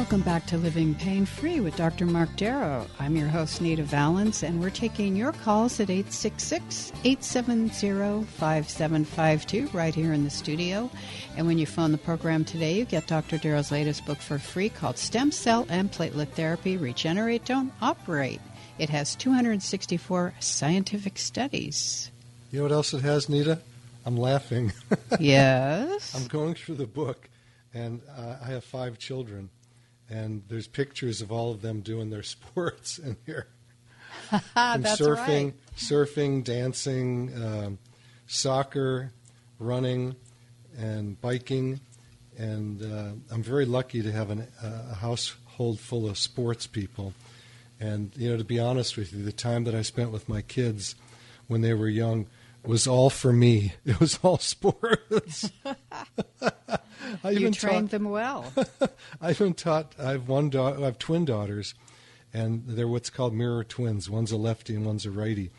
Welcome back to Living Pain Free with Dr. Mark Darrow. I'm your host, Nita Valens, and we're taking your calls at 866 870 5752 right here in the studio. And when you phone the program today, you get Dr. Darrow's latest book for free called Stem Cell and Platelet Therapy Regenerate, Don't Operate. It has 264 scientific studies. You know what else it has, Nita? I'm laughing. Yes. I'm going through the book, and uh, I have five children, and there's pictures of all of them doing their sports in here. From That's surfing, right. surfing, dancing, um, soccer, running, and biking. And uh, I'm very lucky to have an, uh, a household full of sports people. And you know, to be honest with you, the time that I spent with my kids when they were young was all for me. It was all sports. I You even trained taught, them well. I even taught. I have one daughter. I have twin daughters, and they're what's called mirror twins. One's a lefty and one's a righty.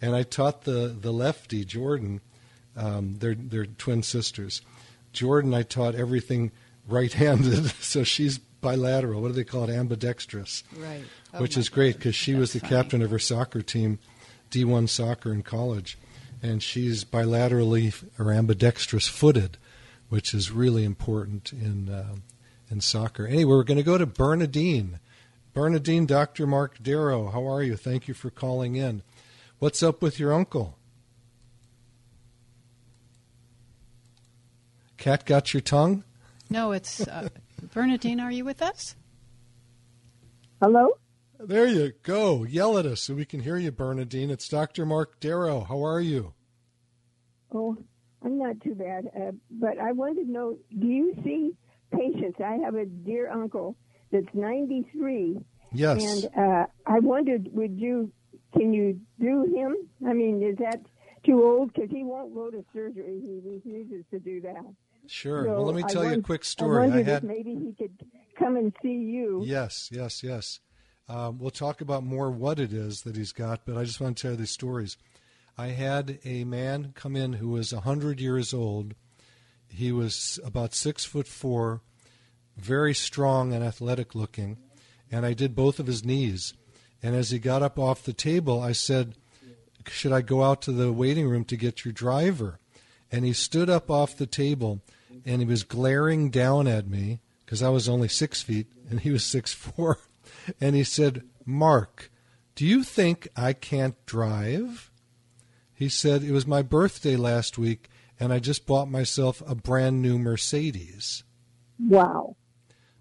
And I taught the the lefty Jordan. Um, they're they're twin sisters. Jordan, I taught everything right-handed, so she's bilateral. What do they call it? Ambidextrous. Right. Oh which is great because she was the funny. captain of her soccer team, D1 soccer in college, and she's bilaterally or ambidextrous footed, which is really important in uh, in soccer. Anyway, we're going to go to Bernadine. Bernadine, Dr. Mark Darrow, how are you? Thank you for calling in. What's up with your uncle? Cat got your tongue? No, it's uh, Bernadine. Are you with us? Hello? There you go. Yell at us so we can hear you, Bernadine. It's Dr. Mark Darrow. How are you? Oh, I'm not too bad. Uh, but I wanted to know do you see patients? I have a dear uncle that's 93. Yes. And uh, I wondered, would you, can you do him? I mean, is that too old? Because he won't go to surgery. He refuses to do that. Sure. So well, let me I tell you a quick story. I, wondered had if maybe he could come and see you. yes, yes, yes. Um, we'll talk about more what it is that he's got, but I just want to tell you these stories. I had a man come in who was hundred years old. He was about six foot four, very strong and athletic looking, and I did both of his knees. And as he got up off the table, I said, "Should I go out to the waiting room to get your driver?" And he stood up off the table, and he was glaring down at me because I was only six feet and he was six four, and he said, "Mark, do you think I can't drive?" He said, It was my birthday last week, and I just bought myself a brand new Mercedes. Wow.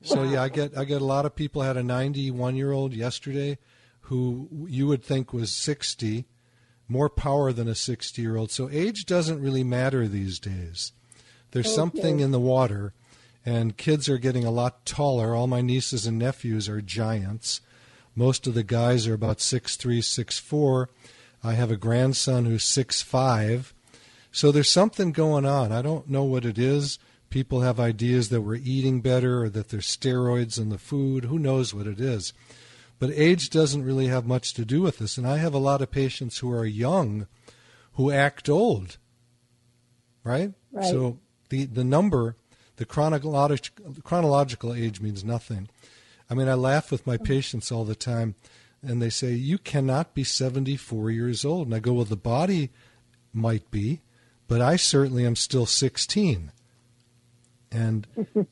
So yeah, I get I get a lot of people. I had a 91 year old yesterday, who you would think was 60, more power than a 60 year old. So age doesn't really matter these days. There's something in the water, and kids are getting a lot taller. All my nieces and nephews are giants. Most of the guys are about six three, six four. I have a grandson who's six five. So there's something going on. I don't know what it is. People have ideas that we're eating better or that there's steroids in the food. Who knows what it is? But age doesn't really have much to do with this. And I have a lot of patients who are young who act old. Right? Right. So the, the number, the chronological, chronological age means nothing. I mean, I laugh with my oh. patients all the time, and they say, You cannot be 74 years old. And I go, Well, the body might be, but I certainly am still 16. And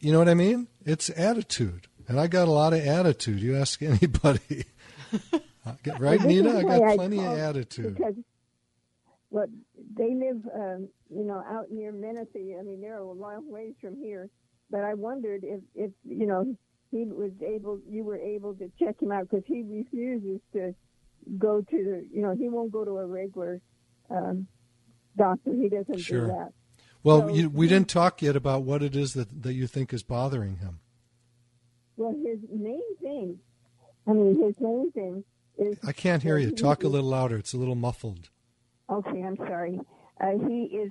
You know what I mean? It's attitude. And I got a lot of attitude. You ask anybody. right, Nina? I got I plenty of attitude. Because, well, they live, um, you know, out near Menifee. I mean, they're a long ways from here. But I wondered if, if you know, he was able, you were able to check him out because he refuses to go to the, you know, he won't go to a regular um, doctor. He doesn't Sure. do that. Well, So you, we didn't talk yet about what it is that, that you think is bothering him. Well, his main thing, I mean, his main thing is. I can't hear you. Talk a little louder. It's a little muffled. Okay, I'm sorry. Uh, he is,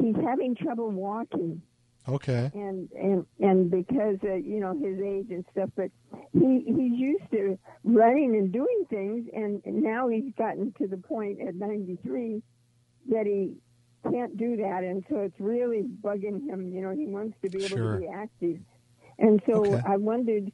he's having trouble walking. Okay. and and and because uh, you know his age and stuff, but he he's used to running and doing things, and now he's gotten to the point at 93 that he can't do that, and so it's really bugging him. You know, he wants to be able Sure. to be active, and so Okay. I wondered.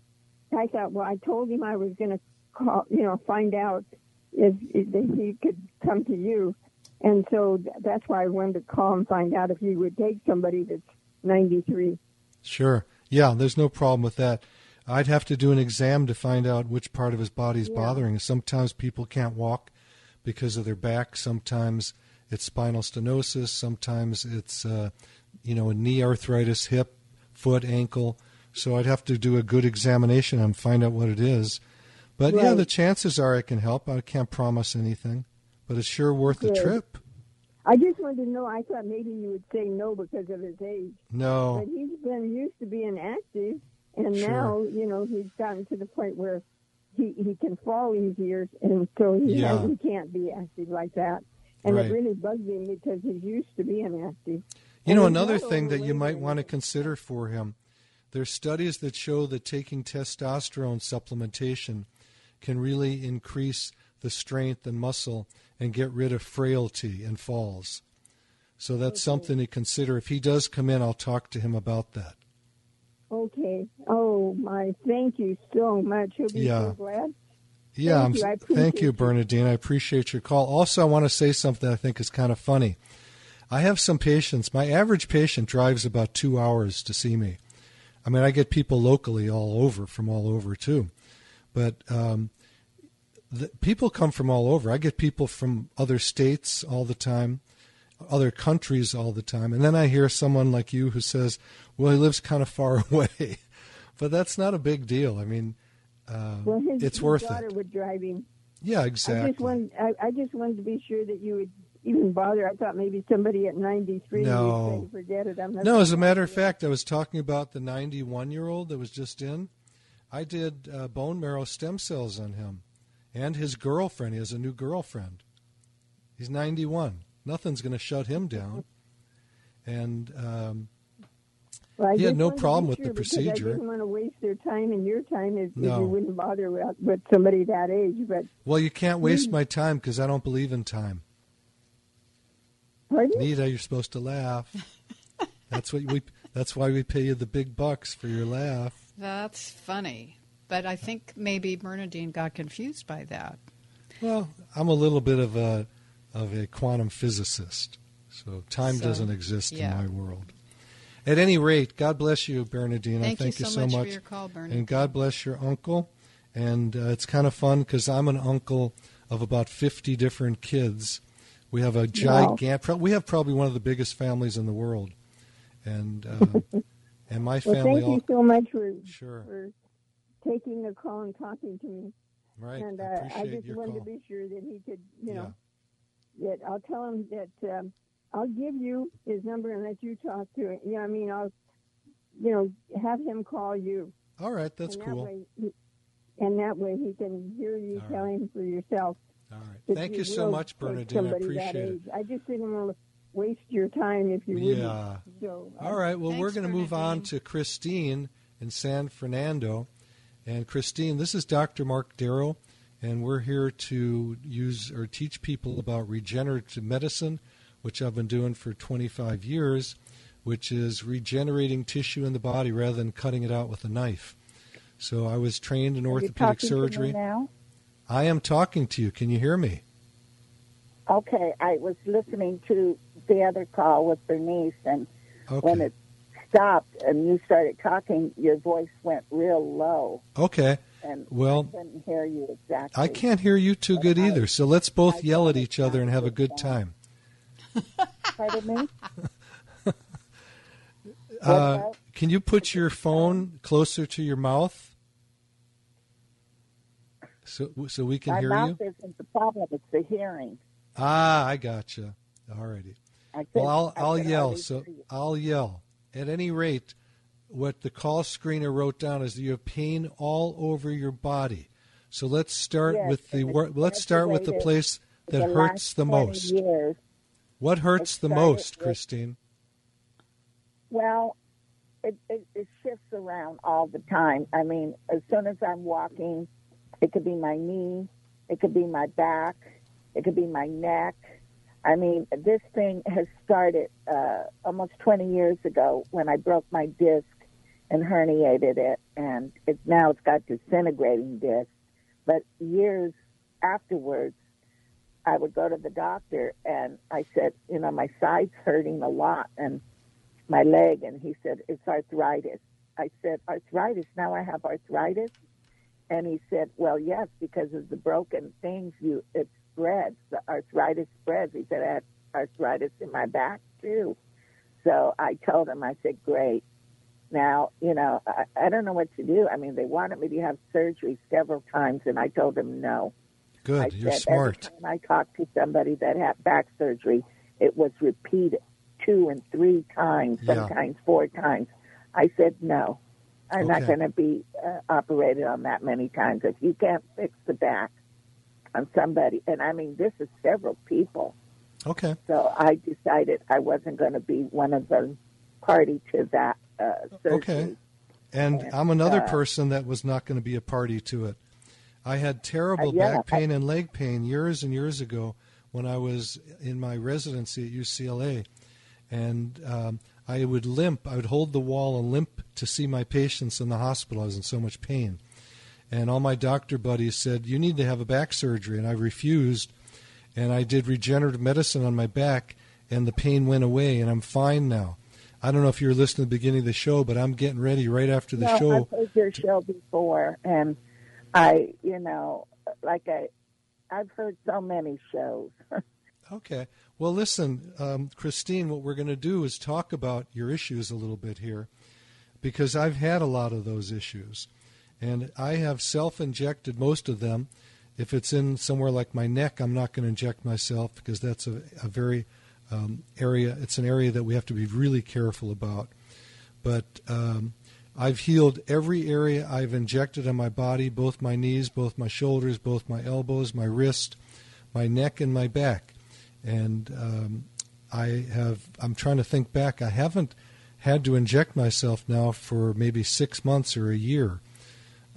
I thought, well, I told him I was going to call, you know, find out if, if he could come to you, and so th- that's why I wanted to call and find out if he would take somebody that's 93. Sure. Yeah, there's no problem with that. I'd have to do an exam to find out which part of his body is Yeah. bothering. Sometimes people can't walk because of their back. Sometimes it's spinal stenosis. Sometimes it's, uh, you know, a knee arthritis, hip, foot, ankle. So I'd have to do a good examination and find out what it is. But yeah, the chances are I can help. I can't promise anything, but it's sure worth the Good. trip. I just wanted to know. I thought maybe you would say no because of his age, No. but he's been used to being active, and Sure. now you know he's gotten to the point where he he can fall easier, and so he Yeah. he can't be active like that. And Right. it really bugs him because he's used to being active. You know, And another thing that you might want to consider for him there's studies that show that taking testosterone supplementation can really increase the strength and muscle and get rid of frailty and falls. So that's something to consider. If he does come in, I'll talk to him about that. Okay. Oh my! Thank you so much. He'll be Yeah. so glad. Yeah, Thank I'm, you. Thank you. Bernadine. I appreciate your call. Also, I want to say something I think is kind of funny. I have some patients. My average patient drives about two hours to see me. I mean, I get people locally all over, from all over too. But um, the, people come from all over. I get people from other states all the time, other countries all the time. And then I hear someone like you who says, well, he lives kind of far away. but that's not a big deal. I mean, uh, Well, his, it's his worth daughter it. would drive him. Yeah, I exactly. just wanted, I, I just wanted to be sure that you would even bother. I thought maybe somebody at 93 No. would say, forget it. I'm not No, as a matter of fact, I was talking about the 91 year old that was just in. I did uh, bone marrow stem cells on him and his girlfriend. He has a new girlfriend. He's 91. Nothing's going to shut him down. And um, Well, He had no problem be with the procedure. I didn't want to waste their time and your time if, if No. you wouldn't bother with, with somebody that age. But well, you can't waste my time because I don't believe in time. pardon? Nita, you're supposed to laugh. That's what we. That's why we pay you the big bucks for your laugh. That's funny. But I think maybe Bernadine got confused by that. Well, I'm a little bit of a of a quantum physicist, so time So, doesn't exist yeah. in my world. At any rate, God bless you, Bernadine. Thank, thank you so, so much, for your call, Bernadine. And God bless your uncle. And uh, it's kind of fun because I'm an uncle of about 50 different kids. We have a Wow. gigantic. We have probably one of the biggest families in the world, and uh, and my family. Well, family thank all you so much for sure for taking the call and talking to me. right. and I uh, I appreciate just wanted call. to be sure that he could, you know, yeah. that I'll tell him that um, I'll give you his number and let you talk to him. Yeah, I mean, I'll, you know, have him call you. All right, that's and cool. That way he, and that way he can hear you All tell right. him for yourself. All right. Thank you so much, take Bernadine. I appreciate it. I just didn't want to waste your time if you wouldn't. Yeah. So, uh, All right. Well, we're going to move on to Christine in San Fernando. And Christine, this is Dr. Mark Darrow, and we're here to use or teach people about regenerative medicine, which I've been doing for 25 years, which is regenerating tissue in the body rather than cutting it out with a knife. So I was trained in Are orthopedic talking to me surgery. now? I am talking to you. Can you hear me? Okay, I was listening to the other call with Bernice, and Okay. when it stopped and you started talking, your voice went real low. Okay. And well, I couldn't hear you exactly. I can't hear you too good either. So let's both yell at each other and have a good time. Pardon me? Uh, can you put your phone closer to your mouth so so we can My hear mouth you? isn't the problem; it's the hearing. Ah, I gotcha. All righty. I Well, I'll I I'll yell. So. I'll yell. At any rate, what the call screener wrote down is that you have pain all over your body. So let's start Yes, with the and wor- it's let's start with the place that the hurts the most. Years. What hurts the most, with- Christine? Well, it, it, it shifts around all the time. I mean, as soon as I'm walking, it could be my knee, it could be my back, it could be my neck. I mean, this thing has started uh, almost 20 years ago when I broke my disc and herniated it, and it's now it's got disintegrating disc. But years afterwards, I would go to the doctor and I said, you know, my side's hurting a lot and my leg, and he said it's arthritis. I said arthritis. Now I have arthritis, and he said, well, yes, because of the broken things, you it spreads. The arthritis spreads. He said I had arthritis in my back too. So I told him, I said, great. Now, you know, I, I don't know what to do. I mean, they wanted me to have surgery several times, and I told them no. I Good, you're said smart. Every time I talked to somebody that had back surgery, it was repeated two and three times, Yeah. sometimes four times. I said no. I'm not going to be uh, operated on that many times. If you can't fix the back on somebody, and I mean this is several people, Okay. so I decided I wasn't going to be one of the party to that uh, surgery. Okay. And And, I'm another uh, person that was not going to be a party to it. I had terrible Uh, yeah, back pain and leg pain years and years ago when I was in my residency at UCLA. And um, I would limp, I would hold the wall and limp to see my patients in the hospital. I was in so much pain. And all my doctor buddies said, You need to have a back surgery. And I refused. And I did regenerative medicine on my back, and the pain went away, and I'm fine now. I don't know if you were listening to the beginning of the show, but I'm getting ready right after the no, show. I've heard your show before, and I, you know, like I, I've heard so many shows. Okay. Well, listen, um, Christine, what we're going to do is talk about your issues a little bit here because I've had a lot of those issues. And I have self injected most of them. If it's in somewhere like my neck, I'm not going to inject myself because that's a, a very um, area, it's an area that we have to be really careful about. But um, I've healed every area I've injected on my body both my knees, both my shoulders, both my elbows, my wrist, my neck, and my back and um, I have. I'm trying to think back. I haven't had to inject myself now for maybe six months or a year,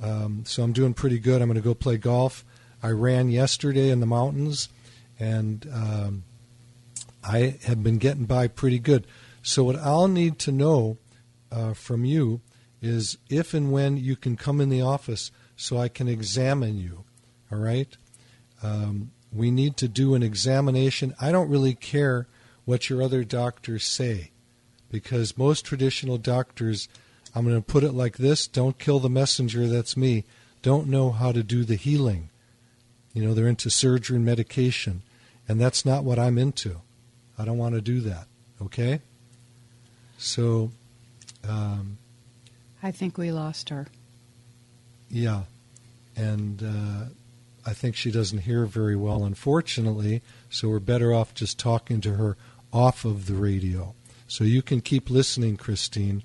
um, so I'm doing pretty good. I'm going to go play golf. I ran yesterday in the mountains, and um, I have been getting by pretty good. So what I'll need to know uh, from you is if and when you can come in the office so I can examine you. All right. Um, we need to do an examination. I don't really care what your other doctors say because most traditional doctors, I'm going to put it like this don't kill the messenger, that's me, don't know how to do the healing. You know, they're into surgery and medication, and that's not what I'm into. I don't want to do that, okay? So, um, I think we lost her. yeah, and uh, I think she doesn't hear very well, unfortunately. So we're better off just talking to her off of the radio. So you can keep listening, Christine.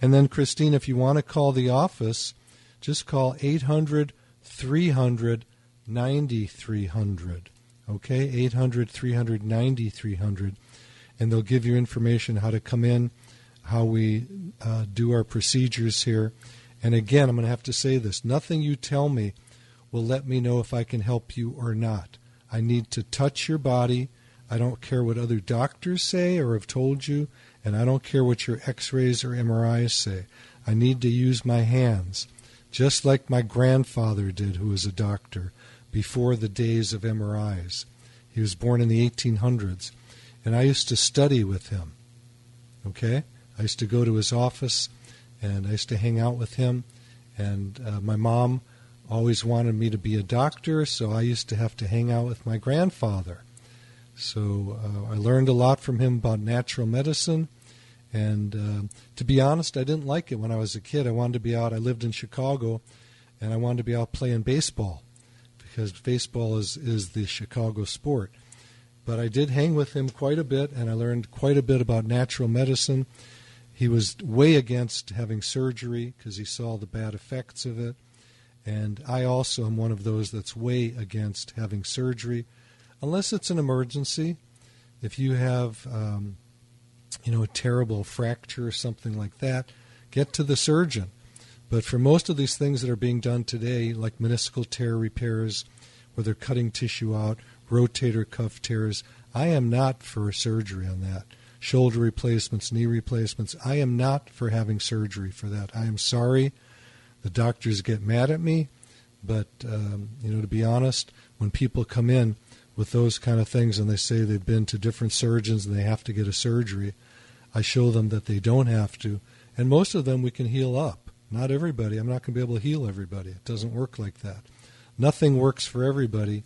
And then, Christine, if you want to call the office, just call 800 300 9300. Okay, 800 300 9300. And they'll give you information how to come in, how we uh, do our procedures here. And again, I'm going to have to say this nothing you tell me will let me know if I can help you or not. I need to touch your body. I don't care what other doctors say or have told you, and I don't care what your x rays or MRIs say. I need to use my hands, just like my grandfather did, who was a doctor before the days of MRIs. He was born in the 1800s, and I used to study with him. Okay? I used to go to his office, and I used to hang out with him. And uh, my mom always wanted me to be a doctor, so I used to have to hang out with my grandfather. So uh, I learned a lot from him about natural medicine. And uh, to be honest, I didn't like it when I was a kid. I wanted to be out. I lived in Chicago, and I wanted to be out playing baseball because baseball is, is the Chicago sport. But I did hang with him quite a bit, and I learned quite a bit about natural medicine. He was way against having surgery because he saw the bad effects of it. And I also am one of those that's way against having surgery, unless it's an emergency. If you have, um, you know, a terrible fracture or something like that, get to the surgeon. But for most of these things that are being done today, like meniscal tear repairs, where they're cutting tissue out, rotator cuff tears, I am not for surgery on that. Shoulder replacements, knee replacements, I am not for having surgery for that. I am sorry. The doctors get mad at me, but um, you know, to be honest, when people come in with those kind of things and they say they've been to different surgeons and they have to get a surgery, I show them that they don't have to, and most of them we can heal up. Not everybody. I'm not going to be able to heal everybody. It doesn't work like that. Nothing works for everybody.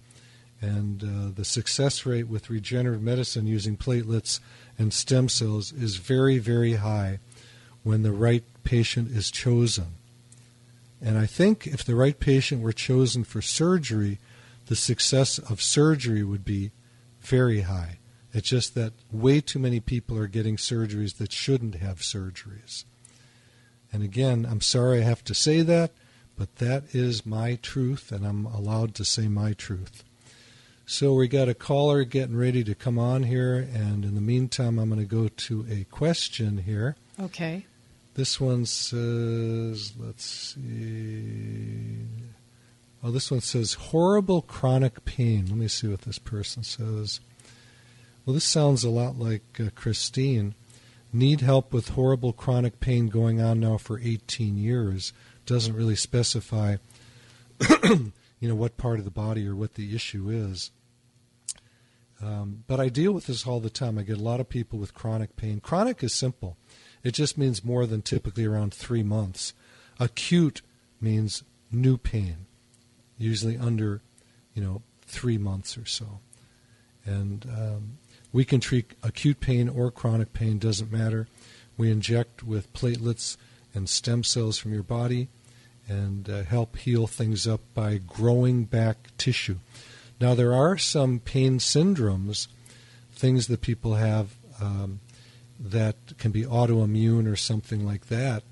And uh, the success rate with regenerative medicine using platelets and stem cells is very, very high when the right patient is chosen. And I think if the right patient were chosen for surgery, the success of surgery would be very high. It's just that way too many people are getting surgeries that shouldn't have surgeries. And again, I'm sorry I have to say that, but that is my truth, and I'm allowed to say my truth. So we got a caller getting ready to come on here, and in the meantime, I'm going to go to a question here. Okay. This one says, let's see. Oh, this one says horrible chronic pain. Let me see what this person says. Well, this sounds a lot like uh, Christine need help with horrible chronic pain going on now for 18 years. Doesn't really specify, you know, what part of the body or what the issue is. Um, but I deal with this all the time. I get a lot of people with chronic pain. Chronic is simple. It just means more than typically around three months. Acute means new pain, usually under, you know, three months or so. And um, we can treat acute pain or chronic pain, doesn't matter. We inject with platelets and stem cells from your body and uh, help heal things up by growing back tissue. Now, there are some pain syndromes, things that people have um, that can be autoimmune or something like that.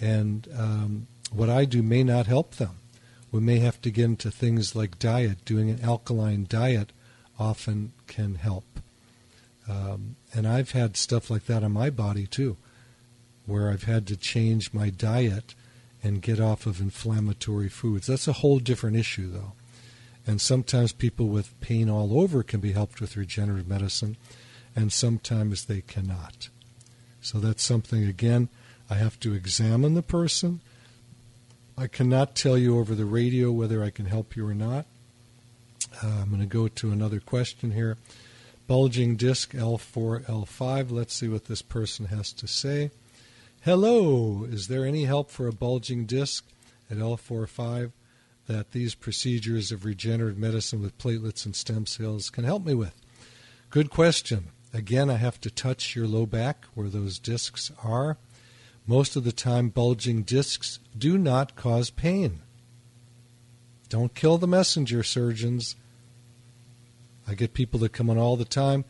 And um, what I do may not help them. We may have to get into things like diet. Doing an alkaline diet often can help. Um, and I've had stuff like that on my body too, where I've had to change my diet and get off of inflammatory foods. That's a whole different issue, though. And sometimes people with pain all over can be helped with regenerative medicine, and sometimes they cannot. So that's something, again, I have to examine the person. I cannot tell you over the radio whether I can help you or not. Uh, I'm going to go to another question here bulging disc L4, L5. Let's see what this person has to say. Hello, is there any help for a bulging disc at L4, 5 that these procedures of regenerative medicine with platelets and stem cells can help me with? Good question. Again, I have to touch your low back where those discs are. Most of the time, bulging discs do not cause pain. Don't kill the messenger, surgeons. I get people that come on all the time.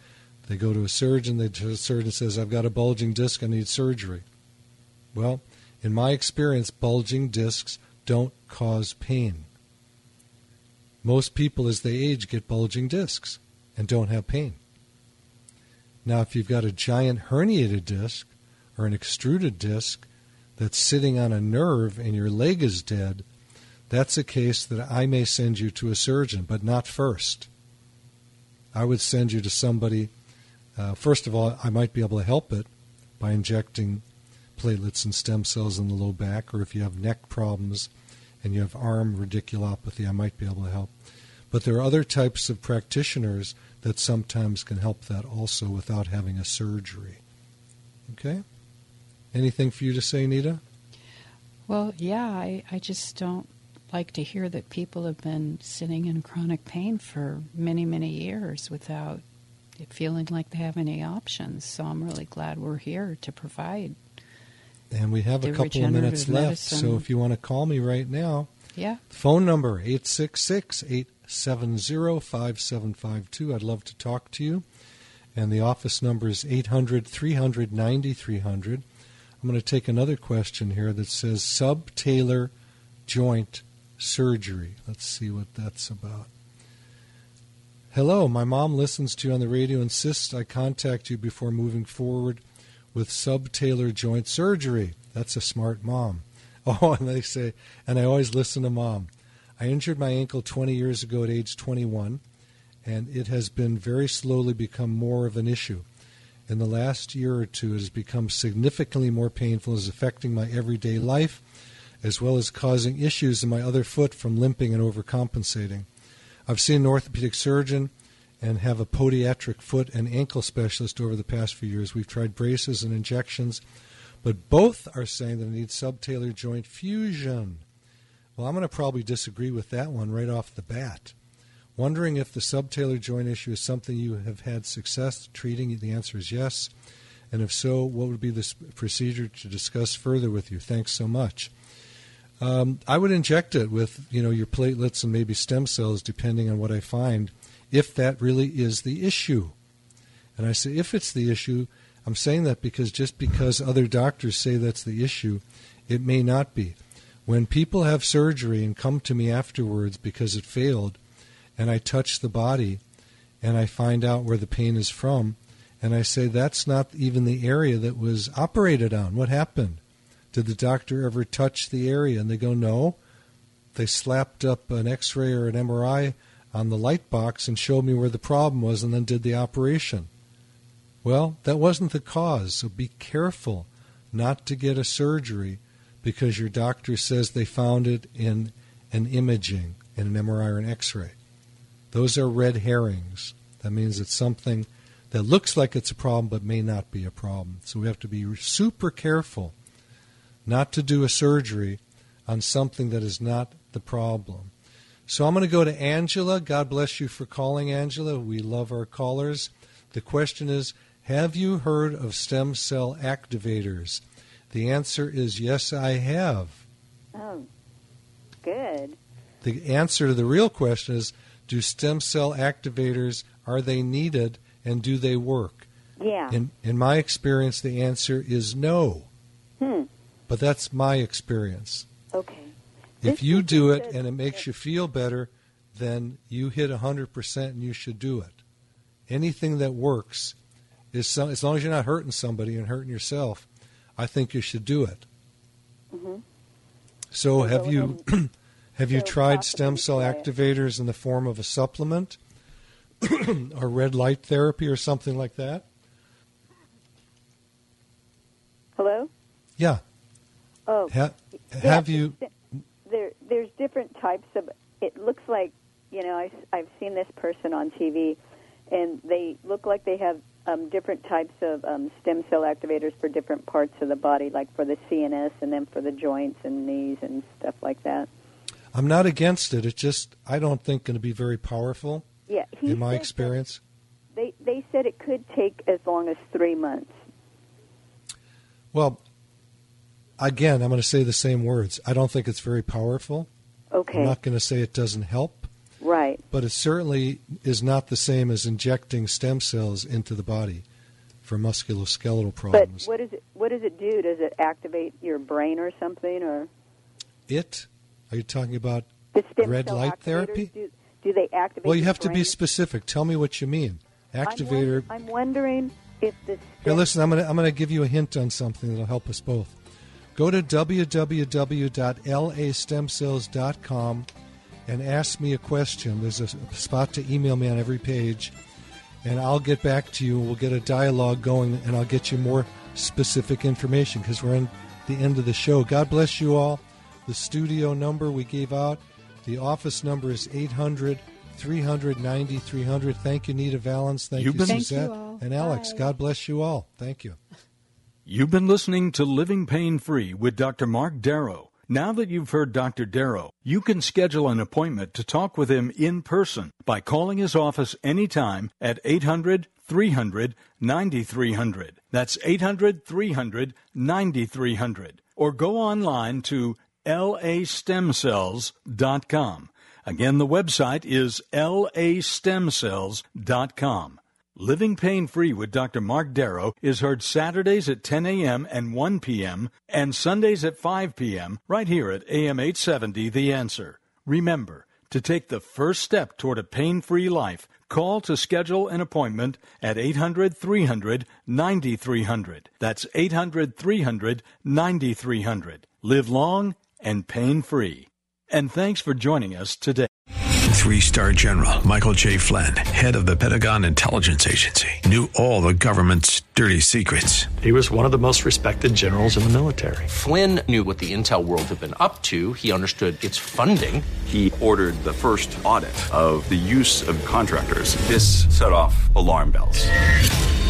They go to a surgeon. The surgeon says, "I've got a bulging disc. I need surgery." Well, in my experience, bulging discs don't cause pain. Most people, as they age, get bulging discs and don't have pain. Now, if you've got a giant herniated disc or an extruded disc that's sitting on a nerve and your leg is dead, that's a case that I may send you to a surgeon, but not first. I would send you to somebody. Uh, first of all, I might be able to help it by injecting platelets and stem cells in the low back, or if you have neck problems and you have arm radiculopathy, I might be able to help. But there are other types of practitioners that sometimes can help that also without having a surgery. Okay? Anything for you to say, Nita? Well, yeah, I, I just don't like to hear that people have been sitting in chronic pain for many, many years without feeling like they have any options. So I'm really glad we're here to provide. And we have a couple of minutes left, medicine. so if you want to call me right now, yeah. Phone number 866 870 5752. I'd love to talk to you. And the office number is 800 300 9300. I'm going to take another question here that says subtalar joint surgery. Let's see what that's about. Hello, my mom listens to you on the radio, insists I contact you before moving forward with subtalar joint surgery. That's a smart mom. Oh, and they say, and I always listen to mom. I injured my ankle 20 years ago at age 21, and it has been very slowly become more of an issue. In the last year or two, it has become significantly more painful, is affecting my everyday life, as well as causing issues in my other foot from limping and overcompensating. I've seen an orthopedic surgeon and have a podiatric foot and ankle specialist over the past few years. We've tried braces and injections but both are saying that I need subtalar joint fusion. Well, I'm going to probably disagree with that one right off the bat. Wondering if the subtalar joint issue is something you have had success treating? The answer is yes. And if so, what would be the procedure to discuss further with you? Thanks so much. Um, I would inject it with you know your platelets and maybe stem cells, depending on what I find, if that really is the issue. And I say if it's the issue, I'm saying that because just because other doctors say that's the issue, it may not be. When people have surgery and come to me afterwards because it failed, and I touch the body and I find out where the pain is from, and I say, that's not even the area that was operated on. What happened? Did the doctor ever touch the area? And they go, no. They slapped up an x ray or an MRI on the light box and showed me where the problem was and then did the operation. Well, that wasn't the cause, so be careful not to get a surgery because your doctor says they found it in an imaging, in an MRI or an X ray. Those are red herrings. That means it's something that looks like it's a problem but may not be a problem. So we have to be super careful not to do a surgery on something that is not the problem. So I'm going to go to Angela. God bless you for calling, Angela. We love our callers. The question is have you heard of stem cell activators? The answer is yes, I have. Oh, good. The answer to the real question is do stem cell activators are they needed and do they work? Yeah. In in my experience the answer is no. Hmm. But that's my experience. Okay. If This you do it and it makes you feel better, then you hit 100% and you should do it. Anything that works is some, as long as you're not hurting somebody and hurting yourself, I think you should do it. Mm-hmm. So, have you have you so tried stem cell activators in the form of a supplement or red light therapy or something like that? Hello. Yeah. Oh, Ha- yeah, have you? There, there's different types of. It looks like you know I, I've seen this person on TV, and they look like they have um, different types of um, stem cell activators for different parts of the body, like for the CNS and then for the joints and knees and stuff like that. I'm not against it. It's just I don't think going to be very powerful Yeah, in my experience. They they said it could take as long as three months. Well, again, I'm going to say the same words. I don't think it's very powerful. Okay. I'm not going to say it doesn't help, Right. but it certainly is not the same as injecting stem cells into the body for musculoskeletal problems. But what does it what does it do? Does it activate your brain or something or it? Are you talking about the red light therapy? Do, do they activate? Well, you have to be specific. Tell me what you mean. I'm Activator. I'm wondering if the Here, listen. I'm going to I'm to give you a hint on something that'll help us both. Go to www.lastemcells.com and ask me a question. There's a spot to email me on every page, and I'll get back to you. We'll get a dialogue going, and I'll get you more specific information because we're in the end of the show. God bless you all. The studio number we gave out, the office number is 800 390 300 Thank you, Nita Valens. Thank You've you, been- Thank you all. and Alex. Bye. God bless you all. Thank you. You've been listening to Living Pain Free with Dr. Mark Darrow. Now that you've heard Dr. Darrow, you can schedule an appointment to talk with him in person by calling his office anytime at 800 300 9300. That's 800 300 9300. Or go online to lastemcells.com. Again, the website is lastemcells.com. Living Pain Free with Dr. Mark Darrow is heard Saturdays at 10 a.m. and 1 p.m. and Sundays at 5 p.m. right here at AM 870 The Answer. Remember, to take the first step toward a pain free life, call to schedule an appointment at 800 300 9300. That's 800 300 9300. Live long and pain free. And thanks for joining us today. Three star general Michael J. Flynn, head of the Pentagon Intelligence Agency, knew all the government's dirty secrets. He was one of the most respected generals in the military. Flynn knew what the intel world had been up to. He understood its funding. He ordered the first audit of the use of contractors. This set off alarm bells.